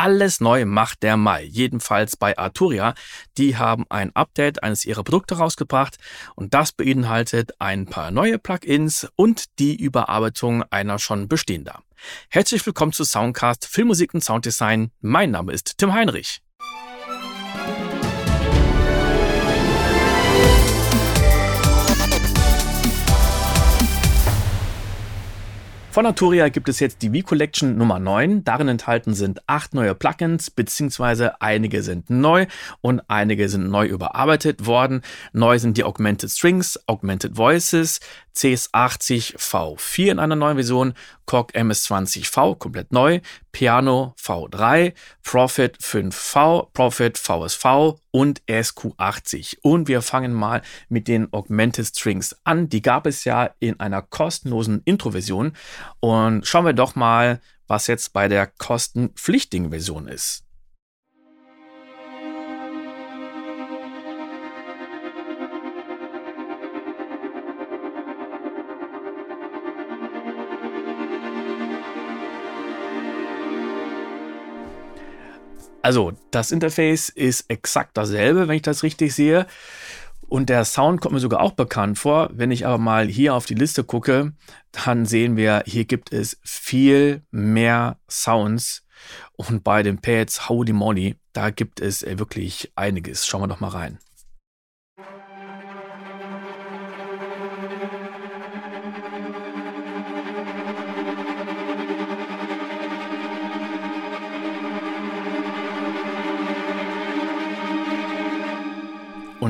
Alles neu macht der Mai, jedenfalls bei Arturia. Die haben ein Update eines ihrer Produkte rausgebracht und das beinhaltet ein paar neue Plugins und die Überarbeitung einer schon bestehender. Herzlich willkommen zu Soundcast Filmmusik und Sounddesign. Mein Name ist Tim Heinrich. Von Arturia gibt es jetzt die V-Collection Nummer 9. Darin enthalten sind acht neue Plugins, beziehungsweise einige sind neu und einige sind neu überarbeitet worden. Neu sind die Augmented Strings, Augmented Voices, CS80 V4 in einer neuen Version, Korg MS20V komplett neu, Piano V3, Profit 5V, Profit VSV und SQ80. Und wir fangen mal mit den Augmented Strings an. Die gab es ja in einer kostenlosen Intro-Version. Und schauen wir doch mal, was jetzt bei der kostenpflichtigen Version ist. Also, das Interface ist exakt dasselbe, wenn ich das richtig sehe. Und der Sound kommt mir sogar auch bekannt vor. Wenn ich aber mal hier auf die Liste gucke, dann sehen wir, hier gibt es viel mehr Sounds. Und bei den Pads, holy moly, da gibt es wirklich einiges. Schauen wir doch mal rein.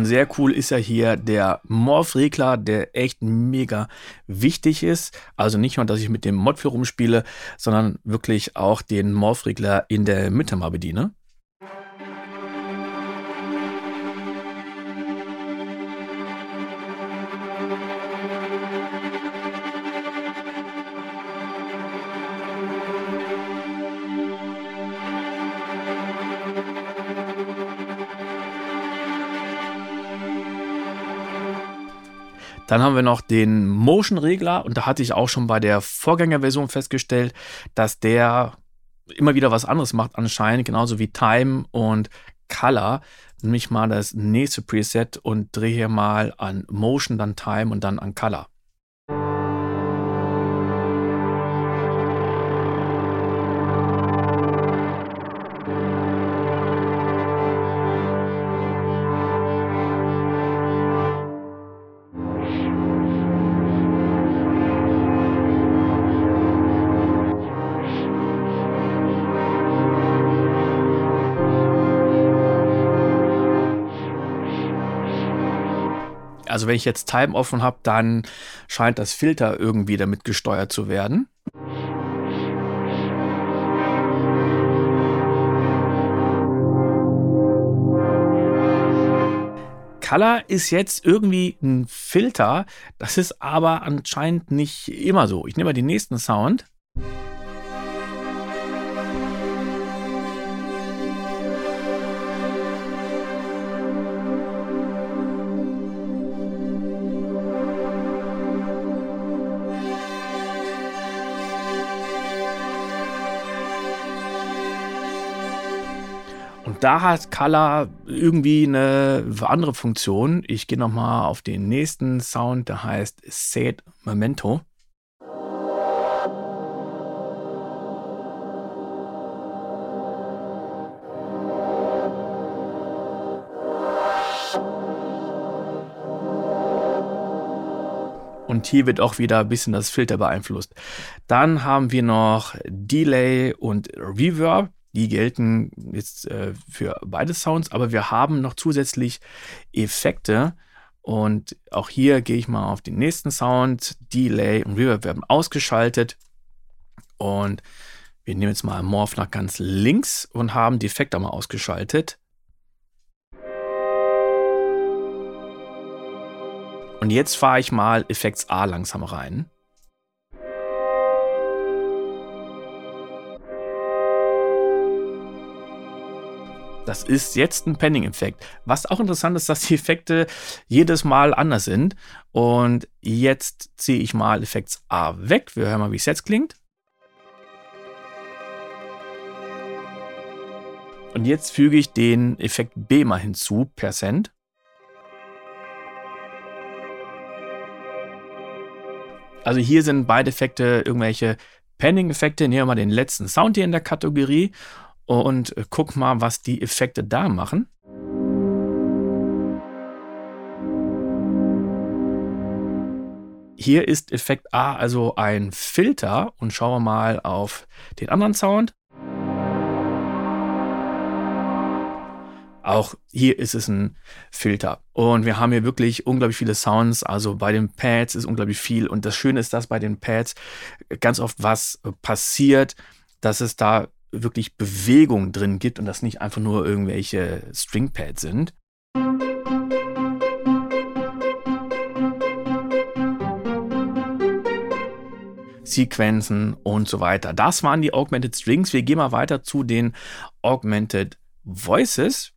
Sehr cool ist ja hier der Morph-Regler, der echt mega wichtig ist. Also nicht nur, dass ich mit dem Mod für rumspiele, sondern wirklich auch den Morph-Regler in der Mitte mal bediene. Dann haben wir noch den Motion-Regler und da hatte ich auch schon bei der Vorgängerversion festgestellt, dass der immer wieder was anderes macht anscheinend, genauso wie Time und Color. Nehme ich mal das nächste Preset und drehe hier mal an Motion, dann Time und dann an Color. Wenn ich jetzt Time offen habe, dann scheint das Filter irgendwie damit gesteuert zu werden. Color ist jetzt irgendwie ein Filter. Das ist aber anscheinend nicht immer so. Ich nehme mal den nächsten Sound. Da hat Color irgendwie eine andere Funktion. Ich gehe nochmal auf den nächsten Sound, der heißt Set Memento. Und hier wird auch wieder ein bisschen das Filter beeinflusst. Dann haben wir noch Delay und Reverb. Die gelten jetzt äh, für beide Sounds, aber wir haben noch zusätzlich Effekte. Und auch hier gehe ich mal auf den nächsten Sound. Delay und Reverb werden ausgeschaltet. Und wir nehmen jetzt mal Morph nach ganz links und haben die Effekte mal ausgeschaltet. Und jetzt fahre ich mal Effekts A langsam rein. Das ist jetzt ein Panning-Effekt. Was auch interessant ist, dass die Effekte jedes Mal anders sind. Und jetzt ziehe ich mal Effekts A weg. Wir hören mal, wie es jetzt klingt. Und jetzt füge ich den Effekt B mal hinzu, Percent. Also hier sind beide Effekte irgendwelche Panning-Effekte. Nehmen wir mal den letzten Sound hier in der Kategorie und guck mal, was die Effekte da machen. Hier ist Effekt A also ein Filter und schauen wir mal auf den anderen Sound. Auch hier ist es ein Filter. Und wir haben hier wirklich unglaublich viele Sounds. Also bei den Pads ist unglaublich viel. Und das Schöne ist, dass bei den Pads ganz oft was passiert, dass es da wirklich Bewegung drin gibt und das nicht einfach nur irgendwelche Stringpads sind. Sequenzen und so weiter. Das waren die Augmented Strings. Wir gehen mal weiter zu den Augmented Voices.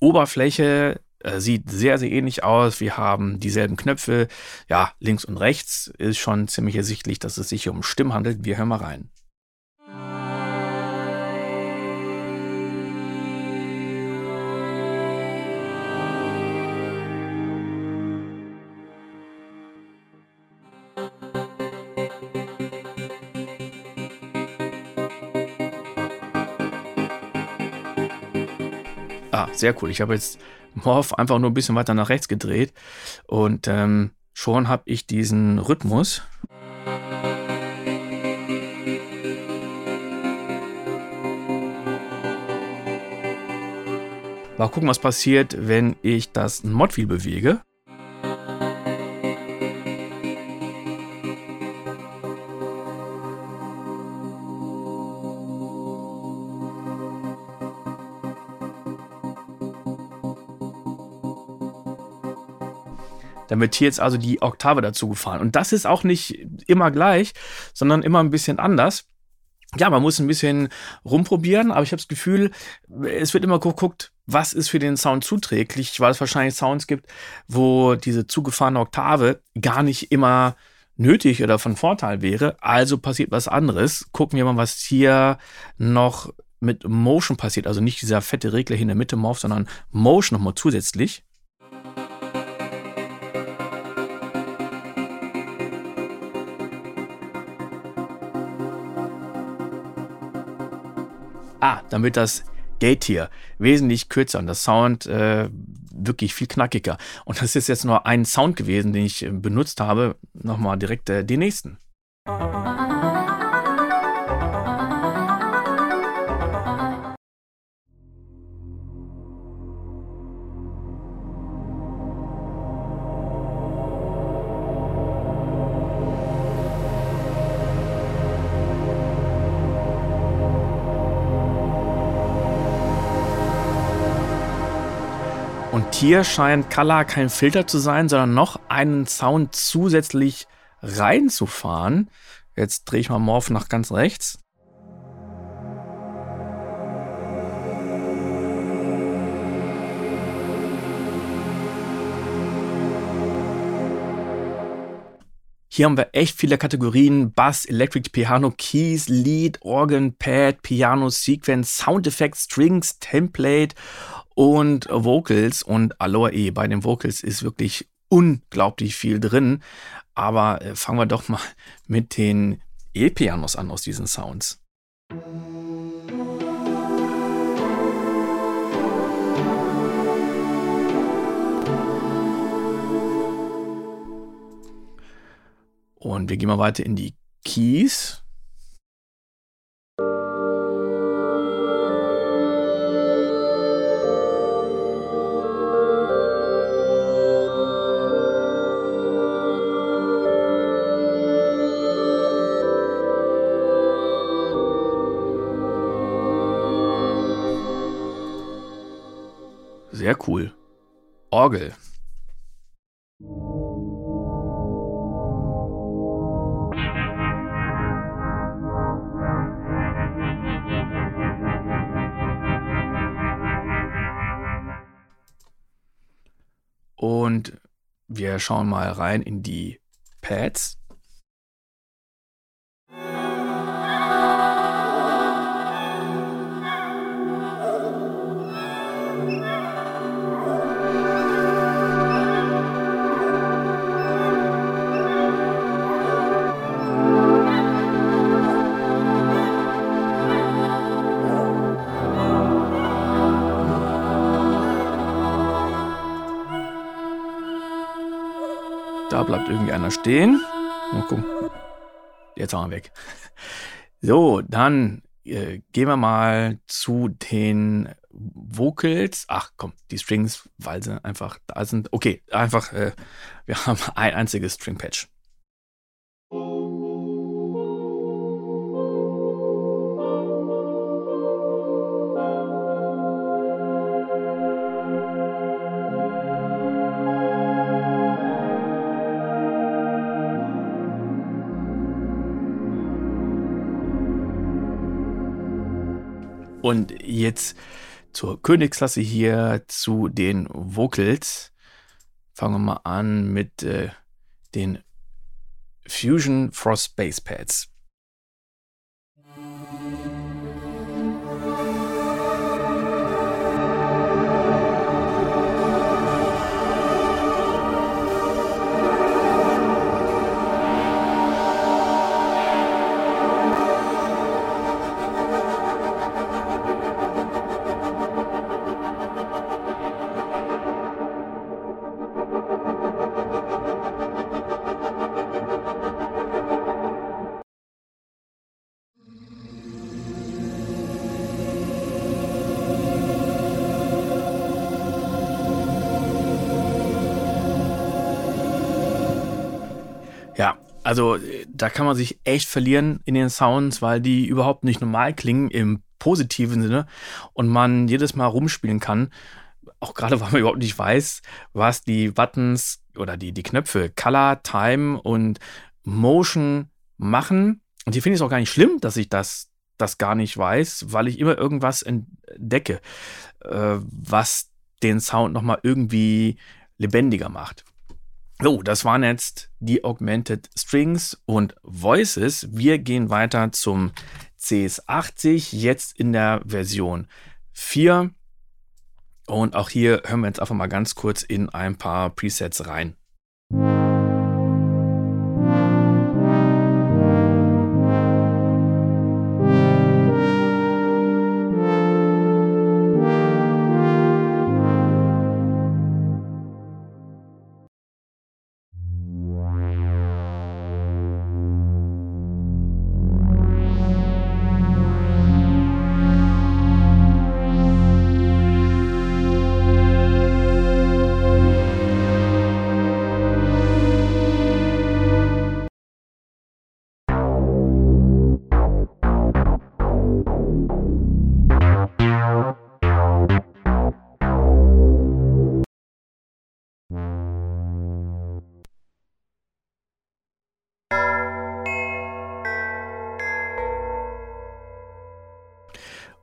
Oberfläche äh, sieht sehr, sehr ähnlich aus. Wir haben dieselben Knöpfe. Ja, links und rechts ist schon ziemlich ersichtlich, dass es sich um Stimmen handelt. Wir hören mal rein. Ah, sehr cool. Ich habe jetzt Morph einfach nur ein bisschen weiter nach rechts gedreht und ähm, schon habe ich diesen Rhythmus. Mal gucken, was passiert, wenn ich das Modwheel bewege. Wird hier jetzt also die Oktave dazu gefahren. Und das ist auch nicht immer gleich, sondern immer ein bisschen anders. Ja, man muss ein bisschen rumprobieren, aber ich habe das Gefühl, es wird immer geguckt, was ist für den Sound zuträglich, weil es wahrscheinlich Sounds gibt, wo diese zugefahrene Oktave gar nicht immer nötig oder von Vorteil wäre. Also passiert was anderes. Gucken wir mal, was hier noch mit Motion passiert. Also nicht dieser fette Regler hier in der Mitte Morph, sondern Motion nochmal zusätzlich. Wird das Gate hier wesentlich kürzer und das Sound äh, wirklich viel knackiger. Und das ist jetzt nur ein Sound gewesen, den ich äh, benutzt habe. Nochmal direkt äh, den nächsten. Hier scheint Color kein Filter zu sein, sondern noch einen Sound zusätzlich reinzufahren. Jetzt drehe ich mal Morph nach ganz rechts. Hier haben wir echt viele Kategorien. Bass, Electric Piano, Keys, Lead, Organ, Pad, Piano, Sequence, Sound Effects, Strings, Template und Vocals und Aloha E. Bei den Vocals ist wirklich unglaublich viel drin. Aber äh, fangen wir doch mal mit den E-Pianos an aus diesen Sounds. Und wir gehen mal weiter in die Keys. Sehr cool. Orgel. Und wir schauen mal rein in die Pads. Stehen. Mal gucken. Jetzt haben wir weg. So, dann äh, gehen wir mal zu den Vocals. Ach komm, die Strings, weil sie einfach da sind. Okay, einfach, äh, wir haben ein einziges String-Patch. Und jetzt zur Königsklasse hier zu den Vocals. Fangen wir mal an mit äh, den Fusion Frost Bass Pads. Also da kann man sich echt verlieren in den Sounds, weil die überhaupt nicht normal klingen im positiven Sinne und man jedes Mal rumspielen kann. Auch gerade, weil man überhaupt nicht weiß, was die Buttons oder die, die Knöpfe Color, Time und Motion machen. Und hier finde ich es auch gar nicht schlimm, dass ich das, das gar nicht weiß, weil ich immer irgendwas entdecke, äh, was den Sound nochmal irgendwie lebendiger macht. So, das waren jetzt die Augmented Strings und Voices. Wir gehen weiter zum CS80, jetzt in der Version 4. Und auch hier hören wir jetzt einfach mal ganz kurz in ein paar Presets rein.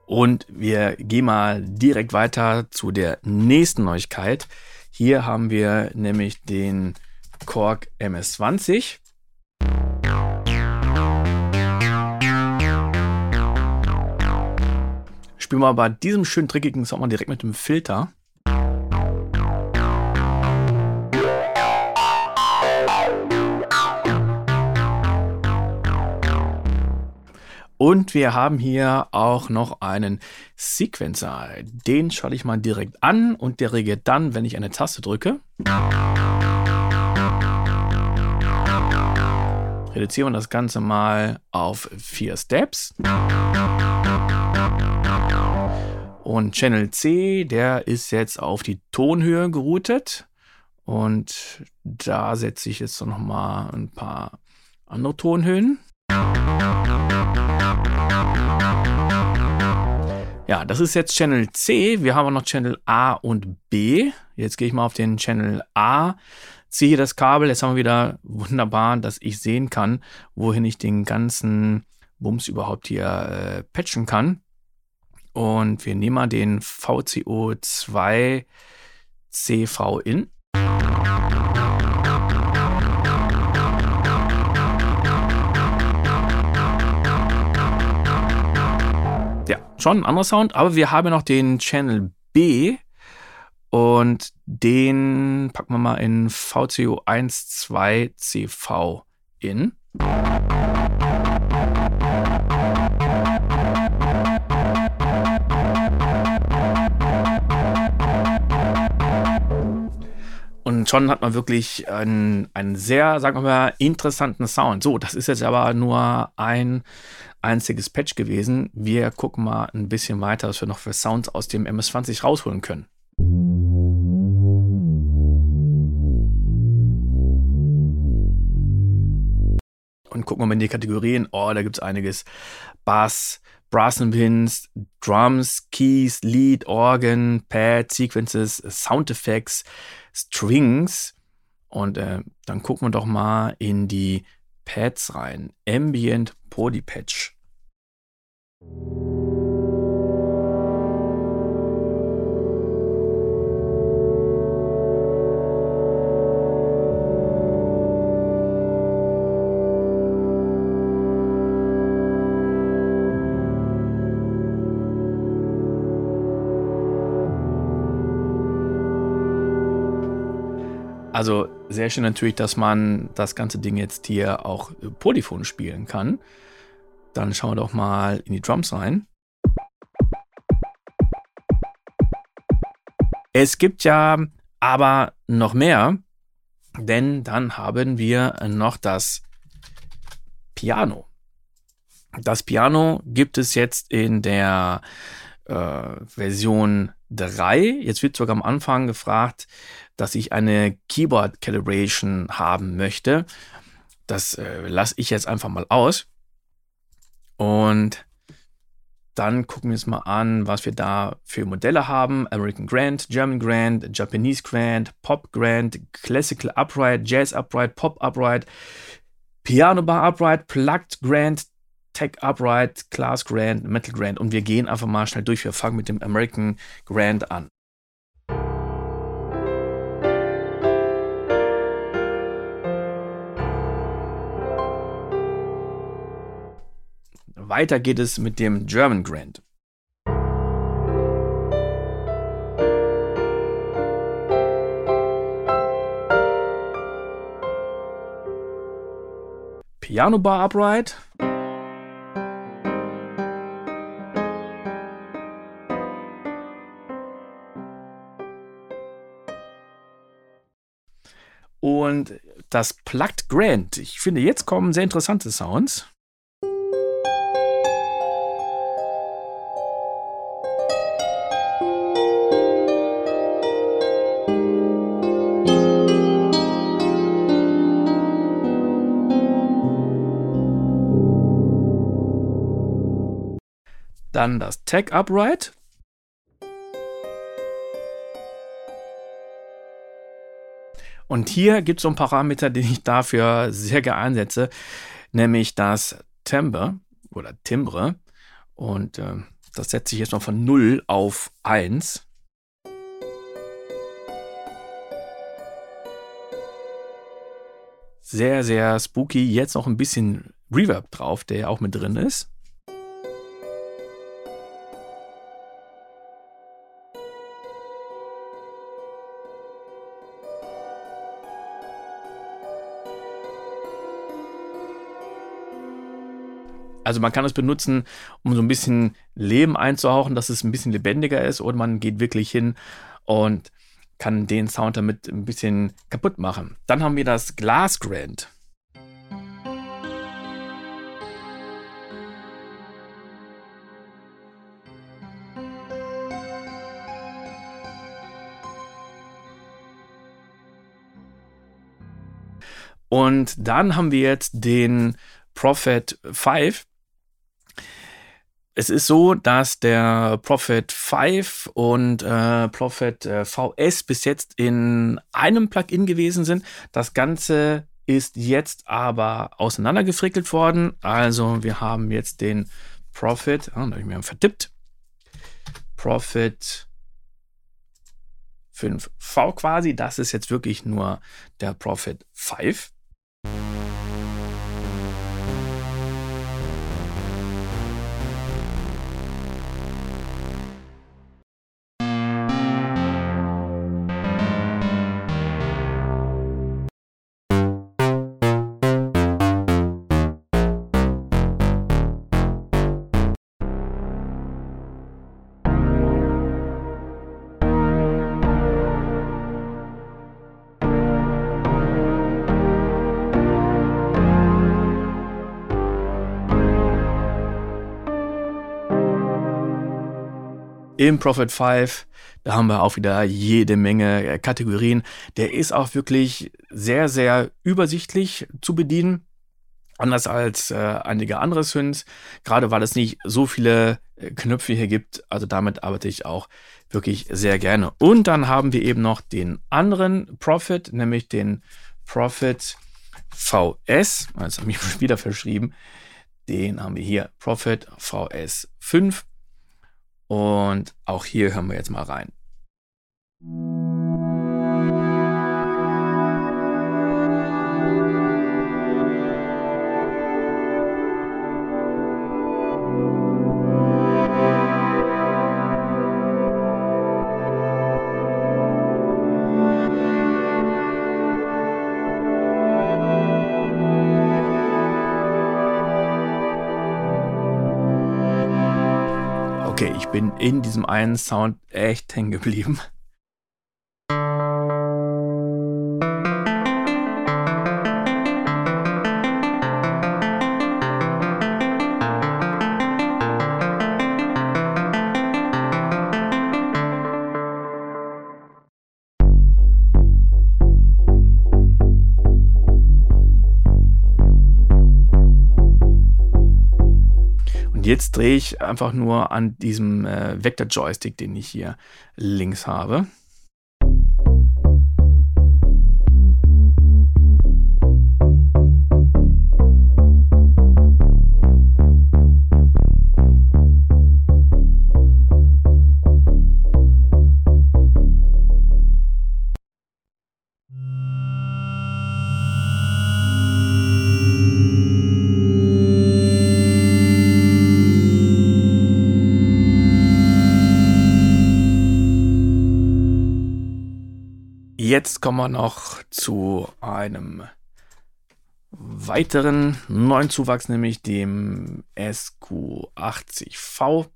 Und wir gehen mal direkt weiter zu der nächsten Neuigkeit. Hier haben wir nämlich den Korg MS20. Spielen wir bei diesem schön dreckigen Sound mal direkt mit dem Filter. Und wir haben hier auch noch einen Sequencer. Den schalte ich mal direkt an und der reagiert dann, wenn ich eine Taste drücke. Reduzieren wir das Ganze mal auf vier Steps. Und Channel C, der ist jetzt auf die Tonhöhe geroutet. Und da setze ich jetzt noch mal ein paar andere Tonhöhen. Ja, das ist jetzt Channel C. Wir haben auch noch Channel A und B. Jetzt gehe ich mal auf den Channel A, ziehe das Kabel. Jetzt haben wir wieder wunderbar, dass ich sehen kann, wohin ich den ganzen Bums überhaupt hier äh, patchen kann. Und wir nehmen mal den VCO2 CV in. Schon ein anderer Sound, aber wir haben noch den Channel B und den packen wir mal in VCO12CV in. Und Und schon hat man wirklich einen, einen sehr, sagen wir mal, interessanten Sound. So, das ist jetzt aber nur ein einziges Patch gewesen. Wir gucken mal ein bisschen weiter, was wir noch für Sounds aus dem MS-20 rausholen können. Und gucken wir mal in die Kategorien. Oh, da gibt es einiges. Bass, Brass and Pins, Drums, Keys, Lead, Organ, Pad, Sequences, Sound Effects, Strings. Und äh, dann gucken wir doch mal in die Pads rein. Ambient Poly Patch. Also sehr schön natürlich, dass man das ganze Ding jetzt hier auch Polyphon spielen kann. Dann schauen wir doch mal in die Drums rein. Es gibt ja aber noch mehr, denn dann haben wir noch das Piano. Das Piano gibt es jetzt in der äh, Version 3. Jetzt wird sogar am Anfang gefragt, dass ich eine Keyboard Calibration haben möchte. Das äh, lasse ich jetzt einfach mal aus. Und dann gucken wir uns mal an, was wir da für Modelle haben. American Grand, German Grand, Japanese Grand, Pop Grand, Classical Upright, Jazz Upright, Pop Upright, Piano Bar Upright, Plugged Grand, Tech Upright, Class Grand, Metal Grand. Und wir gehen einfach mal schnell durch. Wir fangen mit dem American Grand an. Weiter geht es mit dem German Grand. Piano Bar Upright. Und das Plugged Grand. Ich finde, jetzt kommen sehr interessante Sounds. Dann das Tag Upright. Und hier gibt es so einen Parameter, den ich dafür sehr gerne einsetze, nämlich das Timbre oder Timbre. Und äh, das setze ich jetzt mal von 0 auf 1. Sehr, sehr spooky. Jetzt noch ein bisschen Reverb drauf, der ja auch mit drin ist. Also man kann es benutzen, um so ein bisschen Leben einzuhauchen, dass es ein bisschen lebendiger ist oder man geht wirklich hin und kann den Sound damit ein bisschen kaputt machen. Dann haben wir das Glass Grand. Und dann haben wir jetzt den Prophet 5 es ist so, dass der Prophet 5 und äh, Prophet äh, VS bis jetzt in einem Plugin gewesen sind. Das Ganze ist jetzt aber auseinandergefrickelt worden. Also wir haben jetzt den Prophet, oh, da habe ich mir vertippt. Prophet 5V quasi. Das ist jetzt wirklich nur der Prophet 5. im Prophet 5. Da haben wir auch wieder jede Menge äh, Kategorien. Der ist auch wirklich sehr, sehr übersichtlich zu bedienen. Anders als äh, einige andere Synths, gerade weil es nicht so viele äh, Knöpfe hier gibt. Also damit arbeite ich auch wirklich sehr gerne. Und dann haben wir eben noch den anderen Profit, nämlich den Profit VS. Jetzt habe ich mich wieder verschrieben. Den haben wir hier, Profit VS 5. Und auch hier hören wir jetzt mal rein. Bin in diesem einen Sound echt hängen geblieben. Jetzt drehe ich einfach nur an diesem äh, Vector-Joystick, den ich hier links habe. Jetzt kommen wir noch zu einem weiteren neuen Zuwachs, nämlich dem SQ80V.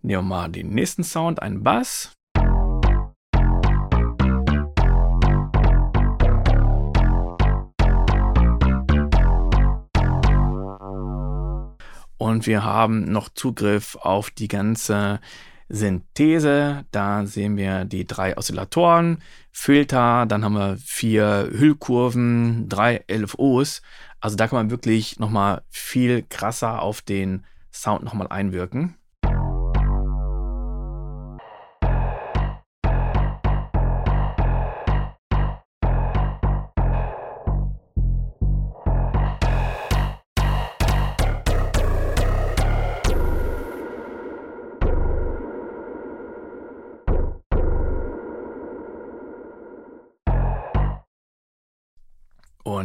Nehmen wir mal den nächsten Sound, einen Bass. Und wir haben noch Zugriff auf die ganze Synthese. Da sehen wir die drei Oszillatoren, Filter, dann haben wir vier Hüllkurven, drei LFOs. Also da kann man wirklich nochmal viel krasser auf den Sound nochmal einwirken.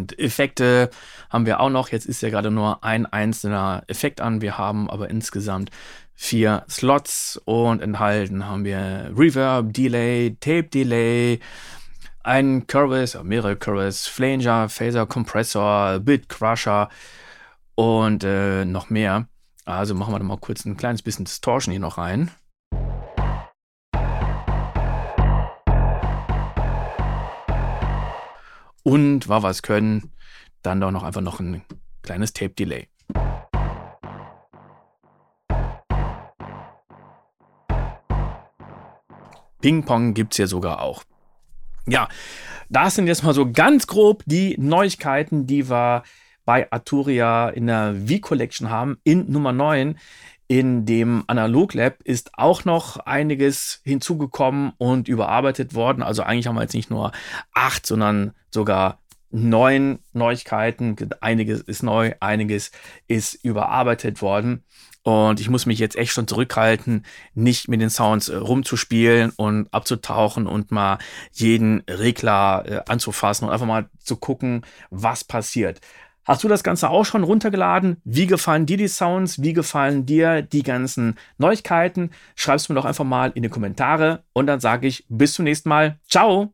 Und Effekte haben wir auch noch. Jetzt ist ja gerade nur ein einzelner Effekt an. Wir haben aber insgesamt vier Slots und enthalten haben wir Reverb, Delay, Tape Delay, ein Curves, mehrere Curves, Flanger, Phaser, Kompressor, Bit Crusher und äh, noch mehr. Also machen wir da mal kurz ein kleines bisschen Distortion hier noch rein. Und war was können, dann doch noch einfach noch ein kleines Tape-Delay. Ping-Pong gibt es ja sogar auch. Ja, das sind jetzt mal so ganz grob die Neuigkeiten, die wir bei Arturia in der V-Collection haben, in Nummer 9. In dem Analog Lab ist auch noch einiges hinzugekommen und überarbeitet worden. Also eigentlich haben wir jetzt nicht nur acht, sondern sogar neun Neuigkeiten. Einiges ist neu, einiges ist überarbeitet worden. Und ich muss mich jetzt echt schon zurückhalten, nicht mit den Sounds äh, rumzuspielen und abzutauchen und mal jeden Regler äh, anzufassen und einfach mal zu gucken, was passiert. Hast du das Ganze auch schon runtergeladen? Wie gefallen dir die Sounds? Wie gefallen dir die ganzen Neuigkeiten? Schreib's mir doch einfach mal in die Kommentare und dann sage ich bis zum nächsten Mal. Ciao!